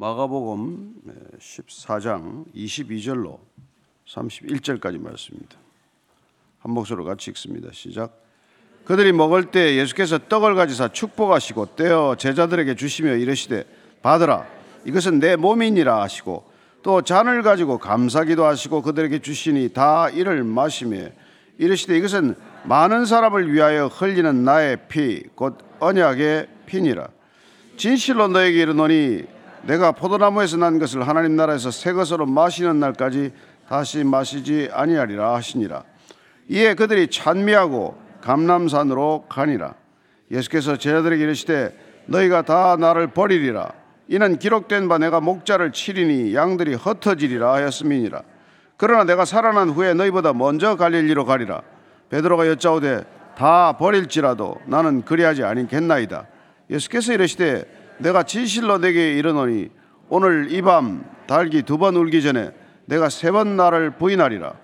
마가복음 14장 22절로 31절까지 말씀입니다. 한 목소리로 같이 읽습니다. 시작. 그들이 먹을 때 예수께서 떡을 가지사 축복하시고 떼어 제자들에게 주시며 이르시되 받으라 이것은 내 몸이니라 하시고 또 잔을 가지고 감사기도 하시고 그들에게 주시니 다 이를 마시며 이르시되 이것은 많은 사람을 위하여 흘리는 나의 피 곧 언약의 피니라 진실로 너에게 이르노니 내가 포도나무에서 난 것을 하나님 나라에서 새 것으로 마시는 날까지 다시 마시지 아니하리라 하시니라. 이에 그들이 찬미하고 감남산으로 가니라. 예수께서 제자들에게 이르시되 너희가 다 나를 버리리라. 이는 기록된 바 내가 목자를 치리니 양들이 흩어지리라 하였음이니라. 그러나 내가 살아난 후에 너희보다 먼저 갈릴리로 가리라. 베드로가 여짜오되 다 버릴지라도 나는 그리하지 아니겠나이다. 예수께서 이르시되 내가 진실로 내게 이르노니 오늘 이 밤 달기 두 번 울기 전에 내가 세 번 나를 부인하리라.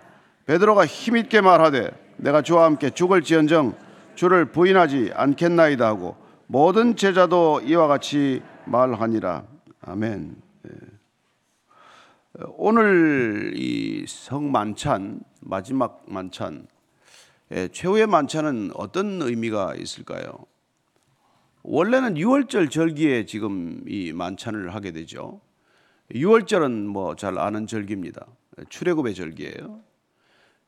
베드로가 힘있게 말하되 내가 주와 함께 죽을지언정 주를 부인하지 않겠나이다 하고 모든 제자도 이와 같이 말하니라. 아멘. 예. 오늘 이 성만찬 마지막 만찬 예, 최후의 만찬은 어떤 의미가 있을까요? 원래는 6월절 절기에 지금 이 만찬을 하게 되죠. 6월절은 뭐 잘 아는 절기입니다. 출애굽의 절기예요.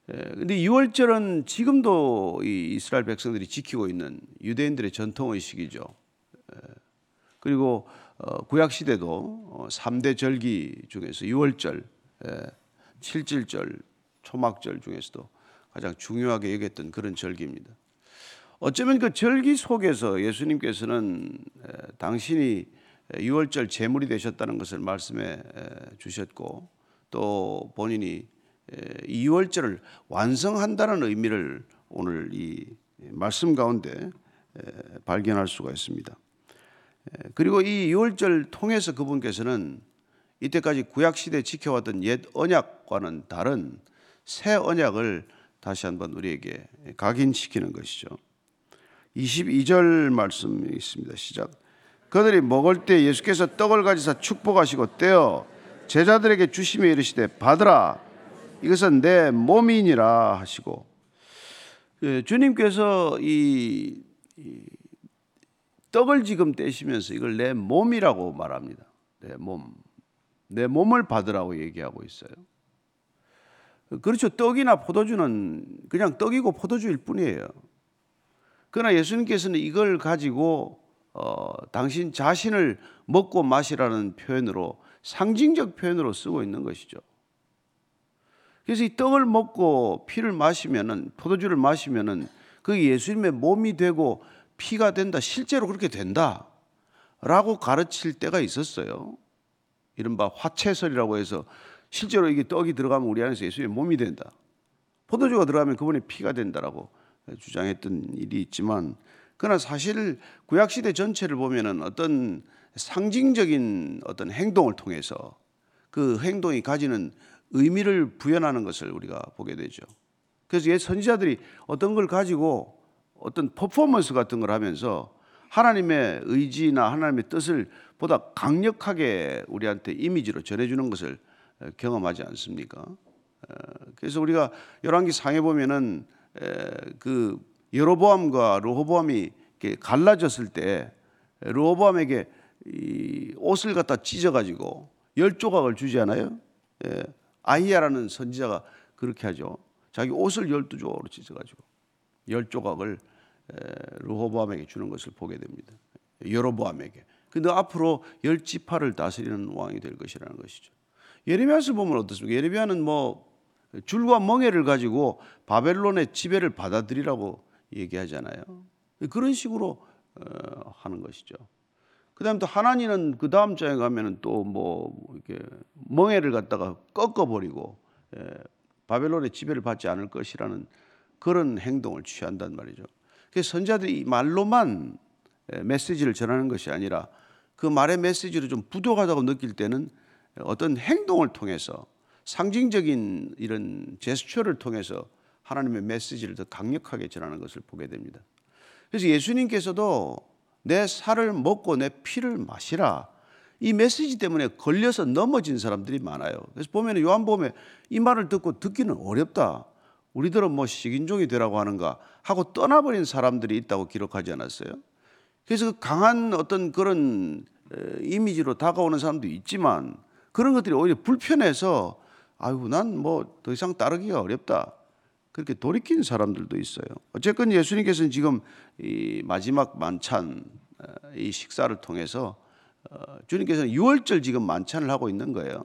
근데 6월절은 지금도 이 이스라엘 백성들이 지키고 있는 유대인들의 전통 의식이죠. 그리고 어, 구약 시대도 3대 어, 절기 중에서 6월절, 7질절, 초막절 중에서도 가장 중요하게 여겼던 그런 절기입니다. 어쩌면 그 절기 속에서 예수님께서는 당신이 6월절 제물이 되셨다는 것을 말씀해 주셨고 또 본인이 2월절을 완성한다는 의미를 오늘 이 말씀 가운데 발견할 수가 있습니다. 그리고 이 6월절 통해서 그분께서는 이때까지 구약 시대 지켜왔던 옛 언약과는 다른 새 언약을 다시 한번 우리에게 각인시키는 것이죠. 22절 말씀이 있습니다. 시작. 그들이 먹을 때 예수께서 떡을 가지사 축복하시고 떼어 제자들에게 주시며 이르시되 받으라 이것은 내 몸이니라 하시고 예, 주님께서 이, 이 떡을 지금 떼시면서 이걸 내 몸이라고 말합니다. 내 몸. 내 몸을 받으라고 얘기하고 있어요. 그렇죠. 떡이나 포도주는 그냥 떡이고 포도주일 뿐이에요. 그러나 예수님께서는 이걸 가지고 어, 당신 자신을 먹고 마시라는 표현으로 상징적 표현으로 쓰고 있는 것이죠. 그래서 이 떡을 먹고 피를 마시면은 포도주를 마시면은 그 예수님의 몸이 되고 피가 된다. 실제로 그렇게 된다. 라고 가르칠 때가 있었어요. 이른바 화채설이라고 해서 실제로 이게 떡이 들어가면 우리 안에서 예수님의 몸이 된다. 포도주가 들어가면 그분의 피가 된다라고 주장했던 일이 있지만 그러나 사실 구약 시대 전체를 보면은 어떤 상징적인 어떤 행동을 통해서 그 행동이 가지는 의미를 부연하는 것을 우리가 보게 되죠. 그래서 옛 선지자들이 어떤 걸 가지고 어떤 퍼포먼스 같은 걸 하면서 하나님의 의지나 하나님의 뜻을 보다 강력하게 우리한테 이미지로 전해주는 것을 경험하지 않습니까? 그래서 우리가 열왕기 상에 보면은 그 여로보암과 르호보암이 갈라졌을 때 르호보암에게 이 옷을 갖다 찢어가지고 열 조각을 주지 않아요? 예. 아히야라는 선지자가 그렇게 하죠. 자기 옷을 열두 조각으로 찢어가지고 열 조각을 르호보암에게 주는 것을 보게 됩니다. 여로보암에게. 근데 앞으로 열 지파를 다스리는 왕이 될 것이라는 것이죠. 예레미야서 보면 어떻습니까? 예레미야는 뭐 줄과 멍에를 가지고 바벨론의 지배를 받아들이라고 얘기하잖아요. 그런 식으로 어, 하는 것이죠. 그다음 또 하나님은 그 다음 장에 가면은 또 뭐 이렇게 멍에를 갖다가 꺾어버리고 예, 바벨론의 지배를 받지 않을 것이라는 그런 행동을 취한단 말이죠. 그래서 선자들이 말로만 예, 메시지를 전하는 것이 아니라 그 말의 메시지를 좀 부족하다고 느낄 때는 어떤 행동을 통해서 상징적인 이런 제스처를 통해서 하나님의 메시지를 더 강력하게 전하는 것을 보게 됩니다. 그래서 예수님께서도 내 살을 먹고 내 피를 마시라 이 메시지 때문에 걸려서 넘어진 사람들이 많아요. 그래서 보면 요한복음에 이 말을 듣고 듣기는 어렵다. 우리들은 뭐 식인종이 되라고 하는가 하고 떠나버린 사람들이 있다고 기록하지 않았어요. 그래서 그 강한 어떤 그런 이미지로 다가오는 사람도 있지만 그런 것들이 오히려 불편해서 아이고 난 뭐 더 이상 따르기가 어렵다. 그렇게 돌이킨 사람들도 있어요. 어쨌건 예수님께서는 지금 이 마지막 만찬 이 식사를 통해서 어, 주님께서는 6월절 지금 만찬을 하고 있는 거예요.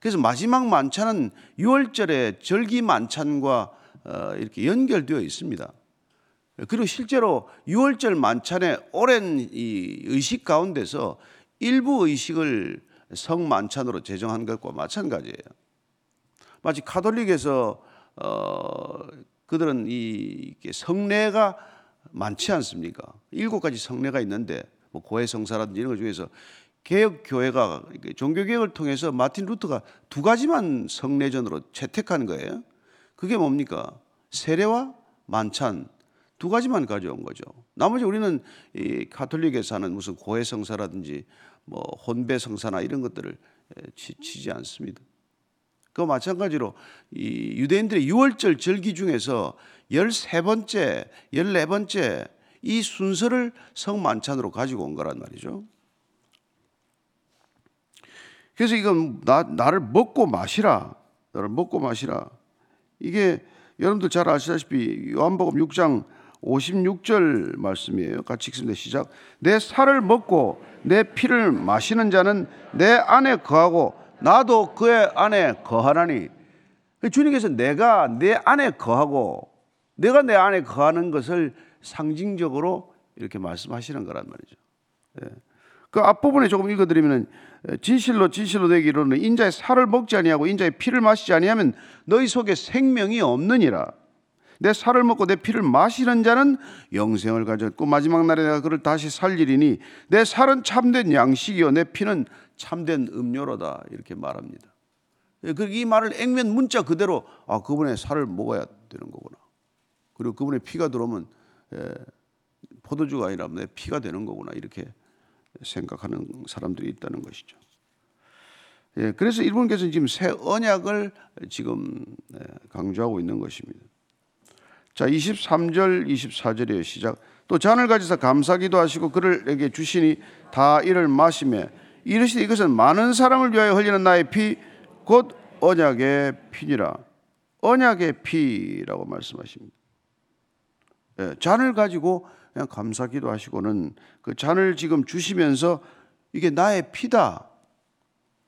그래서 마지막 만찬은 6월절의 절기 만찬과 어, 이렇게 연결되어 있습니다. 그리고 실제로 6월절 만찬의 오랜 이 의식 가운데서 일부 의식을 성만찬으로 제정한 것과 마찬가지예요. 마치 카톨릭에서 어, 그들은 이 성례가 많지 않습니까? 일곱 가지 성례가 있는데 뭐 고해 성사라든지 이런 것 중에서 개혁 교회가 종교 개혁을 통해서 마틴 루터가 두 가지만 성례전으로 채택한 거예요. 그게 뭡니까? 세례와 만찬 두 가지만 가져온 거죠. 나머지 우리는 이 카톨릭에서 하는 무슨 고해 성사라든지 뭐 혼배 성사나 이런 것들을 치, 치지 않습니다. 그 마찬가지로 이 유대인들의 유월절 절기 중에서 13번째, 14번째 이 순서를 성만찬으로 가지고 온 거란 말이죠. 그래서 이건 나, 나를 먹고 마시라. 나를 먹고 마시라. 이게 여러분들 잘 아시다시피 요한복음 6장 56절 말씀이에요. 같이 읽습니다. 시작. 내 살을 먹고 내 피를 마시는 자는 내 안에 거하고 나도 그의 안에 거하나니 주님께서 내가 내 안에 거하고 내가 내 안에 거하는 것을 상징적으로 이렇게 말씀하시는 거란 말이죠. 예. 그 앞부분에 조금 읽어드리면 진실로 진실로 되기로는 인자의 살을 먹지 아니하고 인자의 피를 마시지 아니하면 너희 속에 생명이 없느니라. 내 살을 먹고 내 피를 마시는 자는 영생을 가졌고 마지막 날에 내가 그를 다시 살리리니 내 살은 참된 양식이요 내 피는 참된 음료로다 이렇게 말합니다. 예, 이 말을 액면 문자 그대로 아 그분의 살을 먹어야 되는 거구나. 그리고 그분의 피가 들어오면 예, 포도주가 아니라 내 피가 되는 거구나 이렇게 생각하는 사람들이 있다는 것이죠. 예, 그래서 일본께서는 지금 새 언약을 지금 예, 강조하고 있는 것입니다. 자, 23절, 24절의 시작. 또 잔을 가지사 감사기도 하시고 그를에게 주시니 다 이를 마시며 이르시되 이것은 많은 사람을 위하여 흘리는 나의 피 곧 언약의 피니라. 언약의 피라고 말씀하십니다. 예, 잔을 가지고 그냥 감사기도 하시고는 그 잔을 지금 주시면서 이게 나의 피다.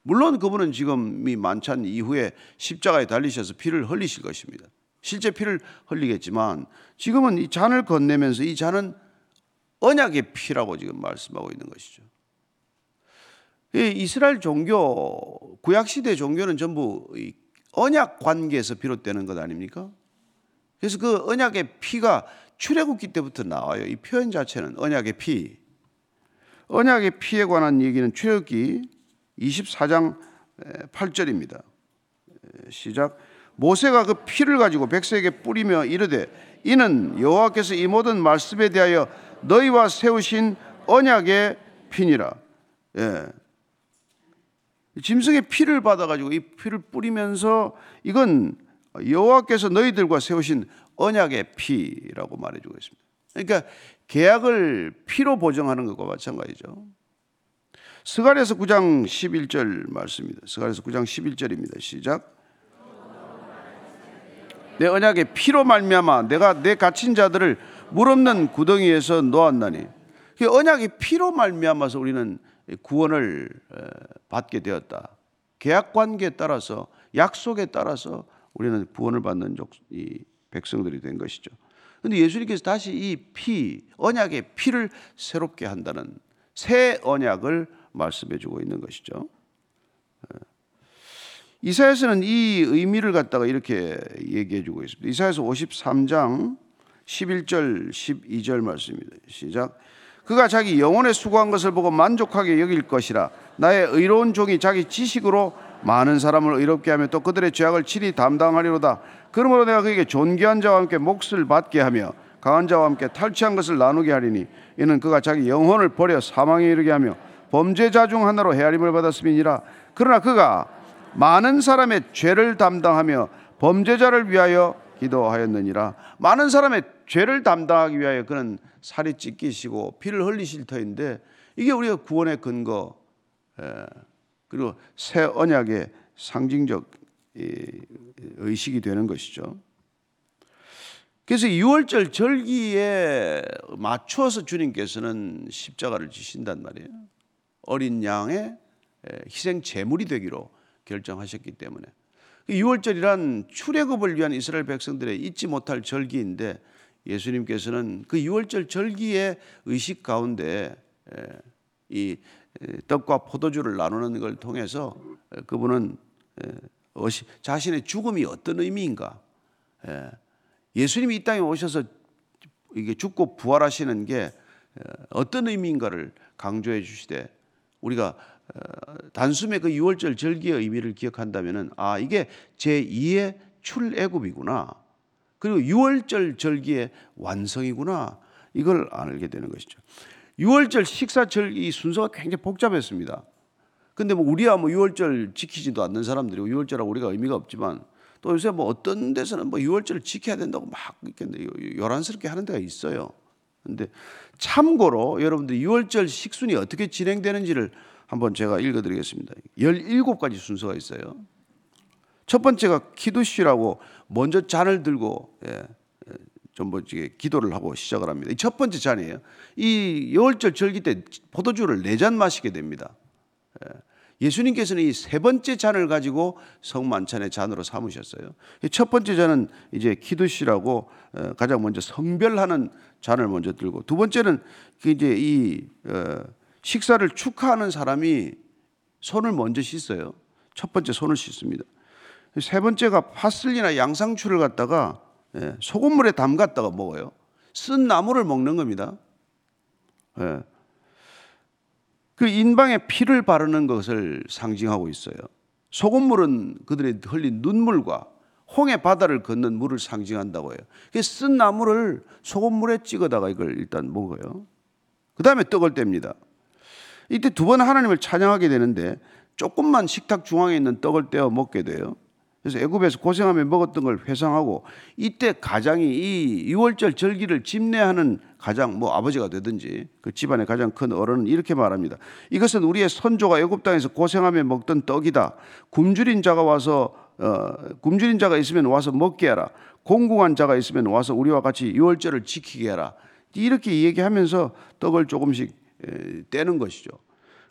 물론 그분은 지금 이 만찬 이후에 십자가에 달리셔서 피를 흘리실 것입니다. 실제 피를 흘리겠지만 지금은 이 잔을 건네면서 이 잔은 언약의 피라고 지금 말씀하고 있는 것이죠. 이스라엘 종교, 구약시대 종교는 전부 언약 관계에서 비롯되는 것 아닙니까? 그래서 그 언약의 피가 출애굽기 때부터 나와요. 이 표현 자체는 언약의 피. 언약의 피에 관한 얘기는 출애굽기 24장 8절입니다. 시작. 모세가 그 피를 가지고 백성에게 뿌리며 이르되 이는 여호와께서 이 모든 말씀에 대하여 너희와 세우신 언약의 피니라. 예. 짐승의 피를 받아 가지고 이 피를 뿌리면서 이건 여호와께서 너희들과 세우신 언약의 피라고 말해 주고 있습니다. 그러니까 계약을 피로 보정하는 것과 마찬가지죠. 스가랴서 9장 11절 말씀입니다. 스가랴서 9장 11절입니다. 시작. 내 언약의 피로 말미암아 내가 내 갇힌 자들을 물 없는 구덩이에서 놓았나니 그 언약의 피로 말미암아서 우리는 구원을 받게 되었다. 계약 관계에 따라서 약속에 따라서 우리는 구원을 받는 이 백성들이 된 것이죠. 근데 예수님께서 다시 이 피, 언약의 피를 새롭게 한다는 새 언약을 말씀해 주고 있는 것이죠. 이사야서는 이 의미를 갖다가 이렇게 얘기해 주고 있습니다. 이사야서 53장 11절 12절 말씀입니다. 시작. 그가 자기 영혼에 수고한 것을 보고 만족하게 여길 것이라 나의 의로운 종이 자기 지식으로 많은 사람을 의롭게 하며 또 그들의 죄악을 친히 담당하리로다. 그러므로 내가 그에게 존귀한 자와 함께 몫을 받게 하며 강한 자와 함께 탈취한 것을 나누게 하리니 이는 그가 자기 영혼을 버려 사망에 이르게 하며 범죄자 중 하나로 헤아림을 받았음이니라 그러나 그가 많은 사람의 죄를 담당하며 범죄자를 위하여 기도하였느니라 많은 사람의 죄를 담당하기 위하여 그는 살이 찢기시고 피를 흘리실 터인데 이게 우리가 구원의 근거 예, 그리고 새 언약의 상징적 의식이 되는 것이죠. 그래서 6월절 절기에 맞추어서 주님께서는 십자가를 지신단 말이에요. 어린 양의 희생 제물이 되기로 결정하셨기 때문에. 6월절이란 출애굽을 위한 이스라엘 백성들의 잊지 못할 절기인데 예수님께서는 그 6월절 절기의 의식 가운데 이 떡과 포도주를 나누는 걸 통해서 그분은 자신의 죽음이 어떤 의미인가? 예수님이 이 땅에 오셔서 죽고 부활하시는 게 어떤 의미인가를 강조해 주시되 우리가 단숨에 그 6월절 절기의 의미를 기억한다면은 아 이게 제 2의 출애굽이구나. 그리고 6월절 절기의 완성이구나. 이걸 알게 되는 것이죠. 6월절 식사 절기 순서가 굉장히 복잡했습니다. 근데 뭐 우리야 뭐 6월절 지키지도 않는 사람들이고 6월절하고 우리가 의미가 없지만 또 요새 뭐 어떤 데서는 뭐 6월절을 지켜야 된다고 막 이렇게 요란스럽게 하는 데가 있어요. 근데 참고로 여러분들 6월절 식순이 어떻게 진행되는지를 한번 제가 읽어 드리겠습니다. 17가지 순서가 있어요. 첫 번째가 키두시라고 먼저 잔을 들고 예, 좀 뭐지 기도를 하고 시작을 합니다. 이 첫 번째 잔이에요. 이 여월절 절기 때 포도주를 네 잔 마시게 됩니다. 예. 수님께서는 이 세 번째 잔을 가지고 성만찬의 잔으로 삼으셨어요. 첫 번째 잔은 이제 키두시라고 어, 가장 먼저 성별하는 잔을 먼저 들고 두 번째는 그 이제 이 어, 식사를 축하하는 사람이 손을 먼저 씻어요. 첫 번째 손을 씻습니다. 세 번째가 파슬리나 양상추를 갖다가 예, 소금물에 담갔다가 먹어요. 쓴 나무를 먹는 겁니다. 예. 그 인방에 피를 바르는 것을 상징하고 있어요. 소금물은 그들이 흘린 눈물과 홍해 바다를 걷는 물을 상징한다고 해요. 쓴 나무를 소금물에 찍어다가 이걸 일단 먹어요. 그 다음에 떡을 뗍니다. 이때 두 번 하나님을 찬양하게 되는데 조금만 식탁 중앙에 있는 떡을 떼어 먹게 돼요. 그래서 애굽에서 고생하며 먹었던 걸 회상하고 이때 가장이 이 6월절 절기를 집례하는 가장 뭐 아버지가 되든지 그 집안의 가장 큰 어른은 이렇게 말합니다. 이것은 우리의 선조가 애굽 땅에서 고생하며 먹던 떡이다. 굶주린 자가 와서 어, 굶주린 자가 있으면 와서 먹게 하라. 공공한 자가 있으면 와서 우리와 같이 6월절을 지키게 하라. 이렇게 얘기하면서 떡을 조금씩 떼는 것이죠.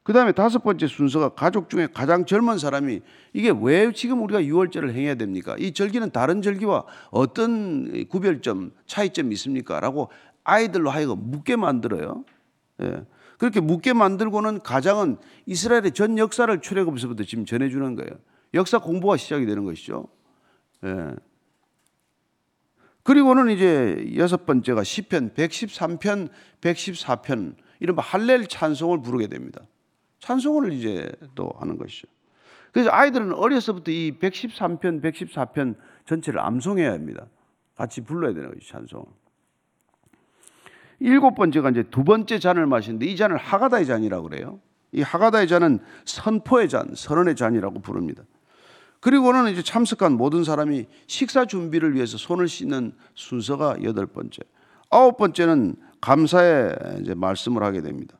그 다음에 다섯 번째 순서가 가족 중에 가장 젊은 사람이 이게 왜 지금 우리가 6월절을 행해야 됩니까? 이 절기는 다른 절기와 어떤 구별점, 차이점이 있습니까? 라고 아이들로 하여금 묻게 만들어요. 예. 그렇게 묻게 만들고는 가장은 이스라엘의 전 역사를 출애굽에서부터 지금 전해주는 거예요. 역사 공부가 시작이 되는 것이죠. 예. 그리고는 이제 여섯 번째가 시편 113편, 114편 이런 할렐 찬송을 부르게 됩니다. 찬송을 이제 또 하는 것이죠. 그래서 아이들은 어려서부터 이 113편, 114편 전체를 암송해야 합니다. 같이 불러야 되는 거죠, 찬송. 일곱 번째가 이제 두 번째 잔을 마시는데 이 잔을 하가다의 잔이라고 그래요. 이 하가다의 잔은 선포의 잔, 선언의 잔이라고 부릅니다. 그리고는 이제 참석한 모든 사람이 식사 준비를 위해서 손을 씻는 순서가 여덟 번째. 아홉 번째는 감사의 이제 말씀을 하게 됩니다.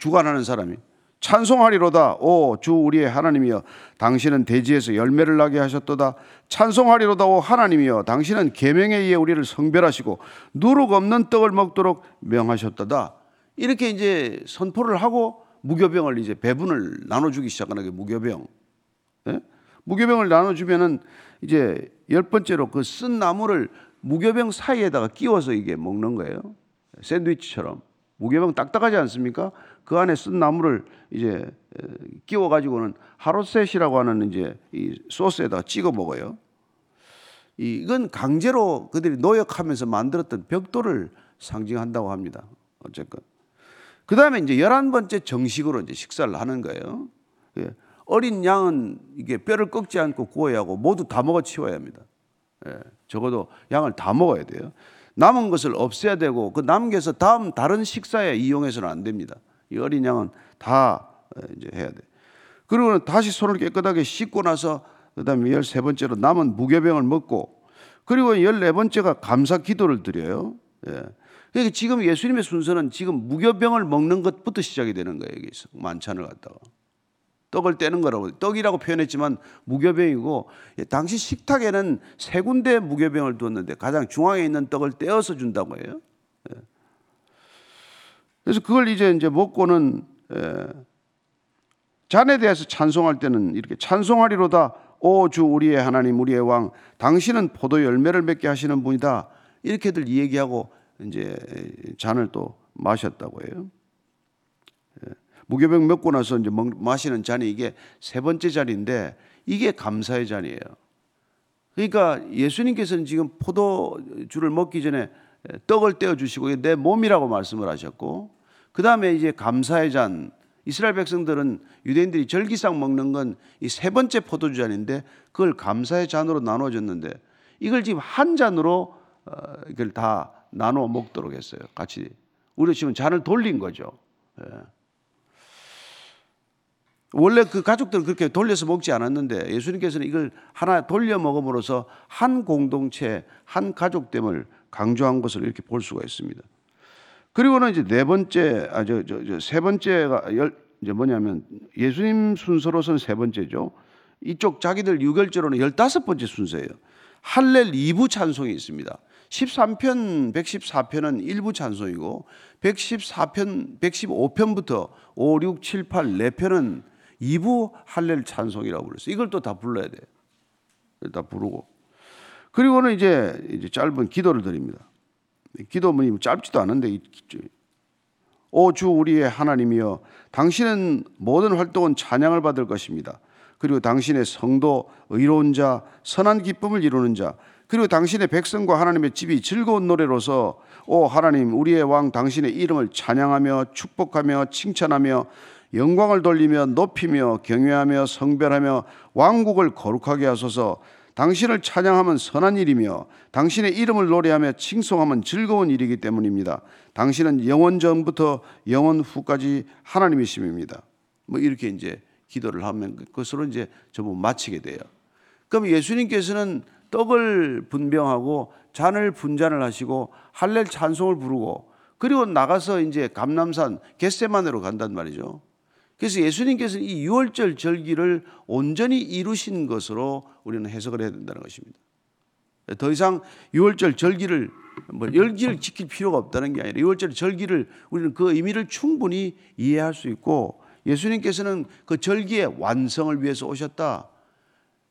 주관하는 사람이 찬송하리로다. 오 주 우리의 하나님이여 당신은 대지에서 열매를 나게 하셨도다. 찬송하리로다 오 하나님이여 당신은 계명에 의해 우리를 성별하시고 누룩 없는 떡을 먹도록 명하셨도다. 이렇게 이제 선포를 하고 무교병을 이제 배분을 나눠주기 시작하는 게 무교병. 예? 무교병을 나눠주면은 이제 열 번째로 그 쓴 나무를 무교병 사이에다가 끼워서 이게 먹는 거예요 샌드위치처럼 무교병 딱딱하지 않습니까? 그 안에 쓴 나무를 이제 끼워 가지고는 하루셋이라고 하는 이제 이 소스에다가 찍어 먹어요. 이건 강제로 그들이 노역하면서 만들었던 벽돌을 상징한다고 합니다. 어쨌건. 그 다음에 이제 열한 번째 정식으로 이제 식사를 하는 거예요. 예. 어린 양은 이게 뼈를 꺾지 않고 구워야 하고 모두 다 먹어 치워야 합니다. 예. 적어도 양을 다 먹어야 돼요. 남은 것을 없애야 되고 그 남겨서 다음 다른 식사에 이용해서는 안 됩니다. 이 어린 양은 다 어, 이제 해야 돼. 그리고는 다시 손을 깨끗하게 씻고 나서 그다음에 열세 번째로 남은 무교병을 먹고 그리고 열네 번째가 감사 기도를 드려요. 예. 그러니까 지금 예수님의 순서는 지금 무교병을 먹는 것부터 시작이 되는 거예요. 여기서 만찬을 갖다가 떡을 떼는 거라고 떡이라고 표현했지만 무교병이고 예, 당시 식탁에는 세 군데 무교병을 두었는데 가장 중앙에 있는 떡을 떼어서 준다고 해요. 예. 그래서 그걸 이제 이제 먹고는 예, 잔에 대해서 찬송할 때는 이렇게 찬송하리로다 오 주 우리의 하나님 우리의 왕 당신은 포도 열매를 맺게 하시는 분이다 이렇게들 얘기하고 이제 잔을 또 마셨다고 해요. 예. 무교병 먹고 나서 이제 마시는 잔이 이게 세 번째 잔인데 이게 감사의 잔이에요. 그러니까 예수님께서는 지금 포도주를 먹기 전에 떡을 떼어 주시고 내 몸이라고 말씀을 하셨고 그 다음에 이제 감사의 잔 이스라엘 백성들은 유대인들이 절기상 먹는 건 이 세 번째 포도주 잔인데 그걸 감사의 잔으로 나눠 줬는데 이걸 지금 한 잔으로 어, 이걸 다 나눠 먹도록 했어요. 같이 우리 지금 잔을 돌린 거죠. 예. 원래 그 가족들은 그렇게 돌려서 먹지 않았는데 예수님께서는 이걸 하나 돌려 먹음으로써 한 공동체, 한 가족됨을 강조한 것을 이렇게 볼 수가 있습니다. 그리고는 이제 네 번째, 아, 저, 저, 저, 세 번째가 열, 이제 뭐냐면 예수님 순서로서는 세 번째죠. 이쪽 자기들 유결제로는 열다섯 번째 순서예요. 할렐 2부 찬송이 있습니다. 13편, 114편은 1부 찬송이고 114편, 115편부터 5, 6, 7, 8, 4편은 2부 할렐 찬송이라고 불렀어요. 이걸 또 다 불러야 돼요. 다 부르고. 그리고는 이제, 이제 짧은 기도를 드립니다. 기도문이 짧지도 않은데 오 주 우리의 하나님이여 당신은 모든 활동은 찬양을 받을 것입니다. 그리고 당신의 성도 의로운 자 선한 기쁨을 이루는 자 그리고 당신의 백성과 하나님의 집이 즐거운 노래로서 오 하나님 우리의 왕 당신의 이름을 찬양하며 축복하며 칭찬하며 영광을 돌리며 높이며 경외하며 성별하며 왕국을 거룩하게 하소서 당신을 찬양하면 선한 일이며 당신의 이름을 노래하며 칭송하면 즐거운 일이기 때문입니다. 당신은 영원 전부터 영원 후까지 하나님이심입니다. 뭐 이렇게 이제 기도를 하면 그것으로 이제 전부 마치게 돼요. 그럼 예수님께서는 떡을 분병하고 잔을 분잔을 하시고 할렐 찬송을 부르고 그리고 나가서 이제 감남산 겟세만으로 간단 말이죠. 그래서 예수님께서는 이 유월절 절기를 온전히 이루신 것으로 우리는 해석을 해야 된다는 것입니다. 더 이상 유월절 절기를 뭐 열기를 지킬 필요가 없다는 게 아니라 유월절 절기를 우리는 그 의미를 충분히 이해할 수 있고 예수님께서는 그 절기의 완성을 위해서 오셨다.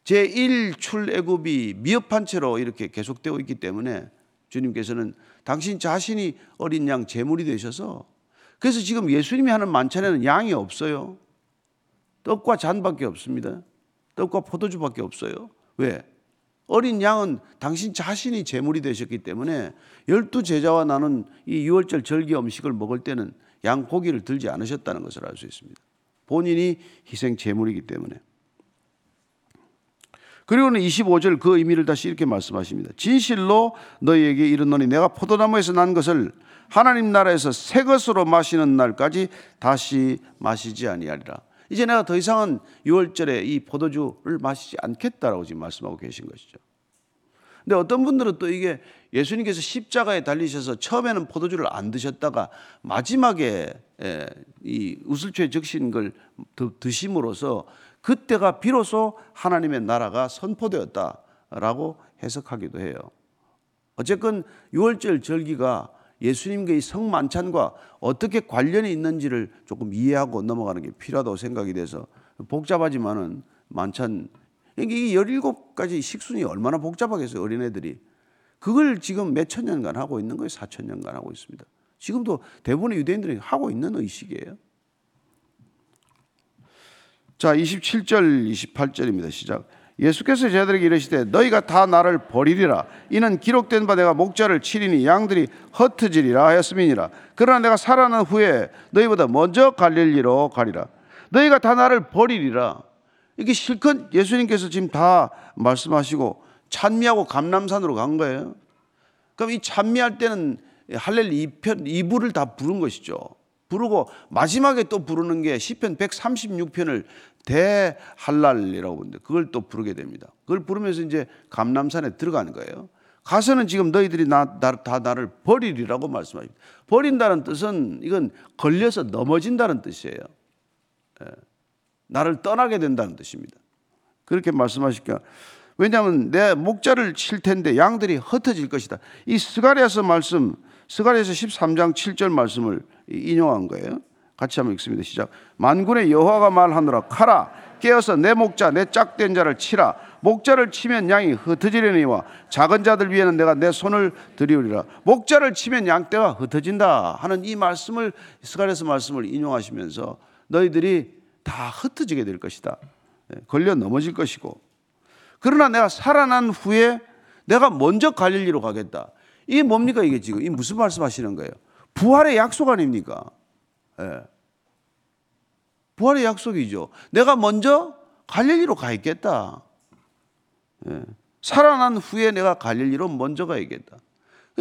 제1 출애굽이 미흡한 채로 이렇게 계속되고 있기 때문에 주님께서는 당신 자신이 어린 양 제물이 되셔서 그래서 지금 예수님이 하는 만찬에는 양이 없어요. 떡과 잔밖에 없습니다. 떡과 포도주밖에 없어요. 왜? 어린 양은 당신 자신이 제물이 되셨기 때문에 열두 제자와 나는 이 유월절 절기 음식을 먹을 때는 양 고기를 들지 않으셨다는 것을 알 수 있습니다. 본인이 희생 제물이기 때문에. 그리고는 25절 그 의미를 다시 이렇게 말씀하십니다. 진실로 너희에게 이르노니 내가 포도나무에서 난 것을 하나님 나라에서 새 것으로 마시는 날까지 다시 마시지 아니하리라. 이제 내가 더 이상은 6월절에 이 포도주를 마시지 않겠다라고 지금 말씀하고 계신 것이죠. 근데 어떤 분들은 또 이게 예수님께서 십자가에 달리셔서 처음에는 포도주를 안 드셨다가 마지막에 예, 이 우슬초에 적신 걸 드심으로써 그때가 비로소 하나님의 나라가 선포되었다라고 해석하기도 해요. 어쨌건 6월절 절기가 예수님과의 성만찬과 어떻게 관련이 있는지를 조금 이해하고 넘어가는 게 필요하다고 생각이 돼서 복잡하지만은 만찬 이게 17가지 식순이 얼마나 복잡하겠어요, 어린애들이. 그걸 지금 몇 천 년간 하고 있는 거예요, 4천 년간 하고 있습니다. 지금도 대부분의 유대인들이 하고 있는 의식이에요. 자, 27절, 28절입니다. 시작. 예수께서 제자들에게 이르시되 너희가 다 나를 버리리라. 이는 기록된 바 내가 목자를 치리니 양들이 흩어지리라 하였음이니라. 그러나 내가 살아난 후에 너희보다 먼저 갈릴리로 가리라. 너희가 다 나를 버리리라. 이게 실컷 예수님께서 지금 다 말씀하시고 찬미하고 감남산으로 간 거예요. 그럼 이 찬미할 때는 할렐 2편 2부를 다 부른 것이죠 부르고 마지막에 또 부르는 게 시편 136편을 대할랄이라고 부르는데 그걸 또 부르게 됩니다. 그걸 부르면서 이제 감남산에 들어가는 거예요. 가서는 지금 너희들이 나, 나, 다 나를 버리리라고 말씀하십니다. 버린다는 뜻은 이건 걸려서 넘어진다는 뜻이에요. 예. 나를 떠나게 된다는 뜻입니다. 그렇게 말씀하실까? 왜냐하면 내 목자를 칠 텐데 양들이 흩어질 것이다. 이 스가랴서 말씀, 스가랴서 13장 7절 말씀을 인용한 거예요. 같이 한번 읽습니다. 시작. 만군의 여호와가 말하노라. 카라. 깨어서 내 목자 내 짝된 자를 치라. 목자를 치면 양이 흩어지려니와 작은 자들 위에는 내가 내 손을 들이우리라. 목자를 치면 양떼가 흩어진다 하는 이 말씀을 스가랴서 말씀을 인용하시면서 너희들이 다 흩어지게 될 것이다. 예, 걸려 넘어질 것이고. 그러나 내가 살아난 후에 내가 먼저 갈릴리로 가겠다 이게 뭡니까 이게 지금 이 무슨 말씀 하시는 거예요 부활의 약속 아닙니까 예. 부활의 약속이죠. 내가 먼저 갈릴리로 가 있겠다. 예. 살아난 후에 내가 갈릴리로 먼저 가야겠다.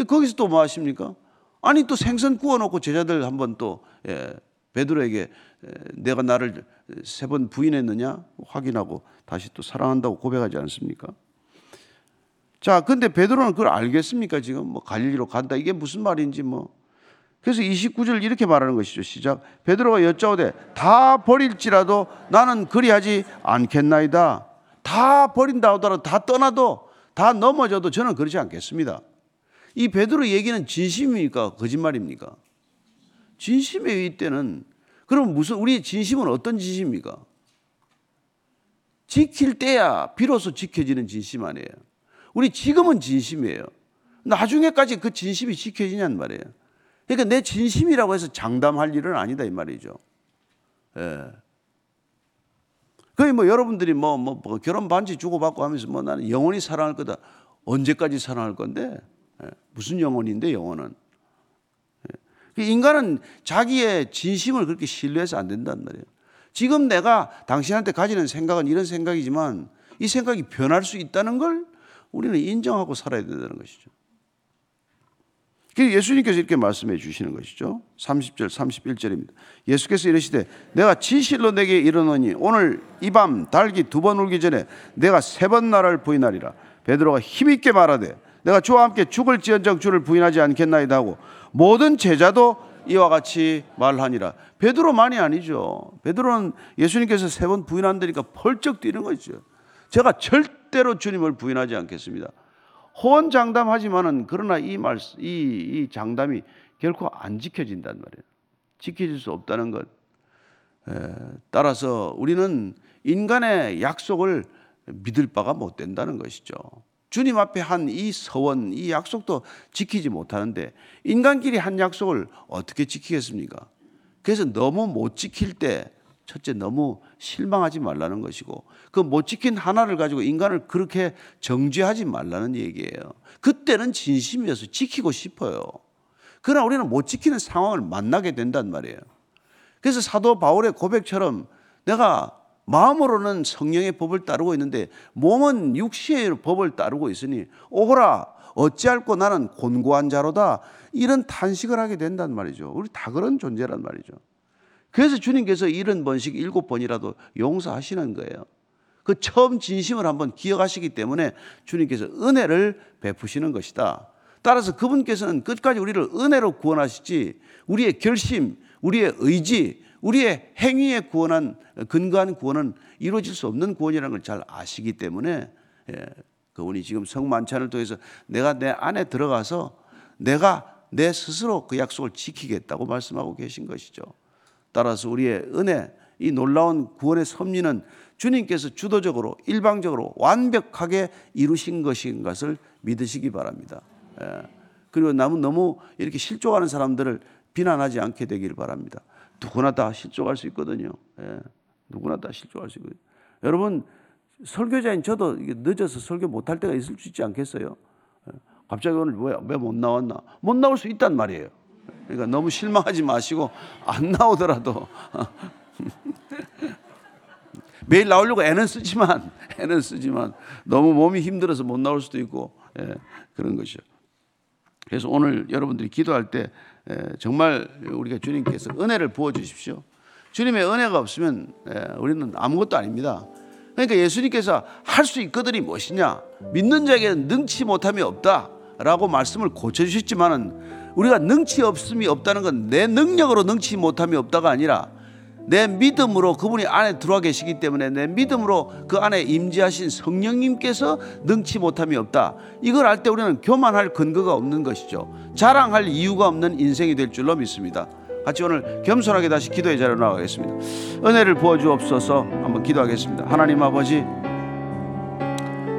거기서 또 뭐 하십니까? 아니 또 생선 구워놓고 제자들 한번 또 예, 베드로에게 예, 내가 나를 세 번 부인했느냐 확인하고 다시 또 사랑한다고 고백하지 않습니까? 자, 근데 베드로는 그걸 알겠습니까? 지금 뭐 갈릴리로 간다 이게 무슨 말인지 뭐 그래서 29절 이렇게 말하는 것이죠. 시작. 베드로가 여짜오되 다 버릴지라도 나는 그리하지 않겠나이다. 다 버린다 하더라도 다 떠나도 다 넘어져도 저는 그러지 않겠습니다. 이 베드로 얘기는 진심입니까? 거짓말입니까? 진심의 이때는 그럼 무슨 우리 진심은 어떤 진심입니까? 지킬 때야 비로소 지켜지는 진심 아니에요. 우리 지금은 진심이에요. 나중에까지 그 진심이 지켜지냔 말이에요. 그러니까 내 진심이라고 해서 장담할 일은 아니다 이 말이죠. 예. 거의 뭐 여러분들이 뭐, 뭐, 뭐 결혼 반지 주고받고 하면서 뭐 나는 영원히 사랑할 거다. 언제까지 사랑할 건데? 예. 무슨 영혼인데 영혼은? 예. 그 인간은 자기의 진심을 그렇게 신뢰해서 안 된단 말이에요. 지금 내가 당신한테 가지는 생각은 이런 생각이지만 이 생각이 변할 수 있다는 걸 우리는 인정하고 살아야 된다는 것이죠. 예수님께서 이렇게 말씀해 주시는 것이죠. 30절, 31절입니다. 예수께서 이르시되 내가 진실로 내게 이르노니 오늘 이 밤 달기 두 번 울기 전에 내가 세 번 나를 부인하리라. 베드로가 힘있게 말하되 내가 주와 함께 죽을지언정 주를 부인하지 않겠나이다 하고 모든 제자도 이와 같이 말하니라. 베드로만이 아니죠. 베드로는 예수님께서 세 번 부인한다니까 펄쩍 뛰는 거죠. 제가 절 대로 주님을 부인하지 않겠습니다. 호언장담하지만은 그러나 이 말, 이, 이 장담이 결코 안 지켜진단 말이에요. 지켜질 수 없다는 것. 에, 따라서 우리는 인간의 약속을 믿을 바가 못 된다는 것이죠. 주님 앞에 한 이 서원, 이 약속도 지키지 못하는데 인간끼리 한 약속을 어떻게 지키겠습니까? 그래서 너무 못 지킬 때 첫째 너무 실망하지 말라는 것이고 그 못 지킨 하나를 가지고 인간을 그렇게 정죄하지 말라는 얘기예요. 그때는 진심이어서 지키고 싶어요. 그러나 우리는 못 지키는 상황을 만나게 된단 말이에요. 그래서 사도 바울의 고백처럼 내가 마음으로는 성령의 법을 따르고 있는데 몸은 육시의 법을 따르고 있으니 오호라 어찌할꼬 나는 곤고한 자로다 이런 탄식을 하게 된단 말이죠. 우리 다 그런 존재란 말이죠. 그래서 주님께서 이런 번씩 일곱 번이라도 용서하시는 거예요. 그 처음 진심을 한번 기억하시기 때문에 주님께서 은혜를 베푸시는 것이다. 따라서 그분께서는 끝까지 우리를 은혜로 구원하시지 우리의 결심, 우리의 의지, 우리의 행위에 구원한 근거한 구원은 이루어질 수 없는 구원이라는 걸 잘 아시기 때문에 예, 그분이 지금 성만찬을 통해서 내가 내 안에 들어가서 내가 내 스스로 그 약속을 지키겠다고 말씀하고 계신 것이죠. 따라서 우리의 은혜, 이 놀라운 구원의 섭리는 주님께서 주도적으로 일방적으로 완벽하게 이루신 것인 것을 믿으시기 바랍니다. 예. 그리고 남은 너무 이렇게 실족하는 사람들을 비난하지 않게 되길 바랍니다. 누구나 다 실족할 수 있거든요. 예. 누구나 다 실족할 수 있거든요. 여러분 설교자인 저도 늦어서 설교 못할 때가 있을 수 있지 않겠어요? 예. 갑자기 오늘 왜 못 나왔나? 못 나올 수 있단 말이에요. 그러니까 너무 실망하지 마시고 안 나오더라도 매일 나오려고 애는 쓰지만 애는 쓰지만 너무 몸이 힘들어서 못 나올 수도 있고 예, 그런 것이죠. 그래서 오늘 여러분들이 기도할 때 에, 정말 우리가 주님께서 은혜를 부어 주십시오. 주님의 은혜가 없으면 에, 우리는 아무것도 아닙니다. 그러니까 예수님께서 할 수 있거든이 무엇이냐? 믿는 자에게는 능치 못함이 없다라고 말씀을 고쳐 주셨지만은 우리가 능치 없음이 없다는 건 내 능력으로 능치 못함이 없다가 아니라 내 믿음으로 그분이 안에 들어와 계시기 때문에 내 믿음으로 그 안에 임재하신 성령님께서 능치 못함이 없다. 이걸 알 때 우리는 교만할 근거가 없는 것이죠. 자랑할 이유가 없는 인생이 될 줄로 믿습니다. 같이 오늘 겸손하게 다시 기도의 자리로 나가겠습니다. 은혜를 부어 주옵소서 한번 기도하겠습니다. 하나님 아버지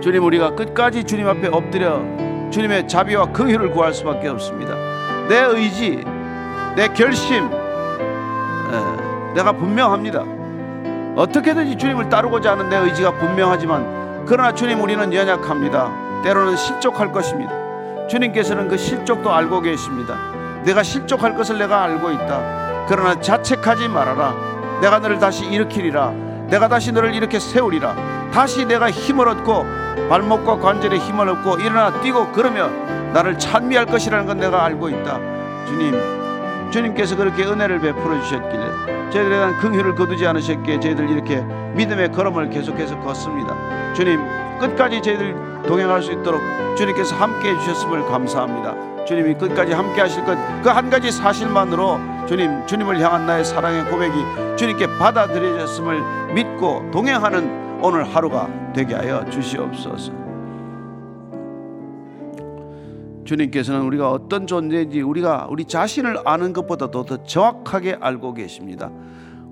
주님 우리가 끝까지 주님 앞에 엎드려 주님의 자비와 긍휼을 구할 수밖에 없습니다. 내 의지, 내 결심, 에, 내가 분명합니다. 어떻게든지 주님을 따르고자 하는 내 의지가 분명하지만 그러나 주님 우리는 연약합니다. 때로는 실족할 것입니다. 주님께서는 그 실족도 알고 계십니다. 내가 실족할 것을 내가 알고 있다. 그러나 자책하지 말아라. 내가 너를 다시 일으키리라. 내가 다시 너를 이렇게 세우리라. 다시 내가 힘을 얻고 발목과 관절에 힘을 얻고 일어나 뛰고 그러면 나를 찬미할 것이라는 건 내가 알고 있다. 주님, 주님께서 그렇게 은혜를 베풀어 주셨길래 저희들에 대한 긍휼을 거두지 않으셨기에 저희들 이렇게 믿음의 걸음을 계속해서 걷습니다. 주님, 끝까지 저희들 동행할 수 있도록 주님께서 함께 해 주셨음을 감사합니다. 주님이 끝까지 함께 하실 것 그 한 가지 사실만으로 주님 주님을 향한 나의 사랑의 고백이 주님께 받아들여졌음을 믿고 동행하는 오늘 하루가 되게 하여 주시옵소서. 주님께서는 우리가 어떤 존재인지 우리가 우리 자신을 아는 것보다도 더 정확하게 알고 계십니다.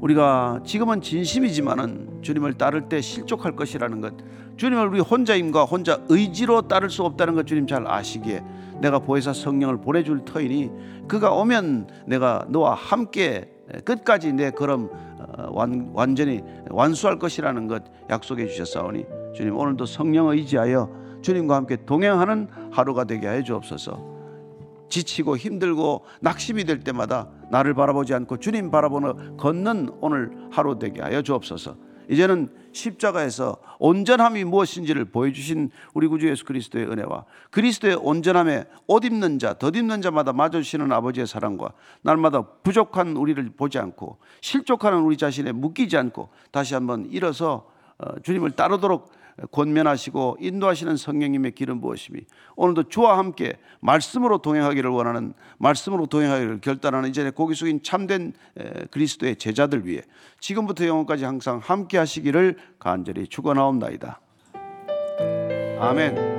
우리가 지금은 진심이지만은 주님을 따를 때 실족할 것이라는 것, 주님을 우리 혼자임과 혼자 의지로 따를 수 없다는 것 주님 잘 아시기에 내가 보혜사 성령을 보내줄 터이니 그가 오면 내가 너와 함께 끝까지 내 걸음 어, 완, 완전히 완수할 것이라는 것 약속해 주셨사오니 주님 오늘도 성령 의지하여 주님과 함께 동행하는 하루가 되게 해 주옵소서. 지치고 힘들고 낙심이 될 때마다 나를 바라보지 않고 주님 바라보는 걷는 오늘 하루 되게 하여 주옵소서. 이제는 십자가에서 온전함이 무엇인지를 보여주신 우리 구주 예수 그리스도의 은혜와 그리스도의 온전함에 옷 입는 자, 덧 입는 자마다 맞아주시는 아버지의 사랑과 날마다 부족한 우리를 보지 않고 실족하는 우리 자신에 묶이지 않고 다시 한번 일어서 어, 주님을 따르도록 권면하시고 인도하시는 성령님의 길은 무엇이니 오늘도 주와 함께 말씀으로 동행하기를 원하는 말씀으로 동행하기를 결단하는 이제 고기 숙인 참된 그리스도의 제자들 위해 지금부터 영원까지 항상 함께 하시기를 간절히 축원하옵나이다. 아멘.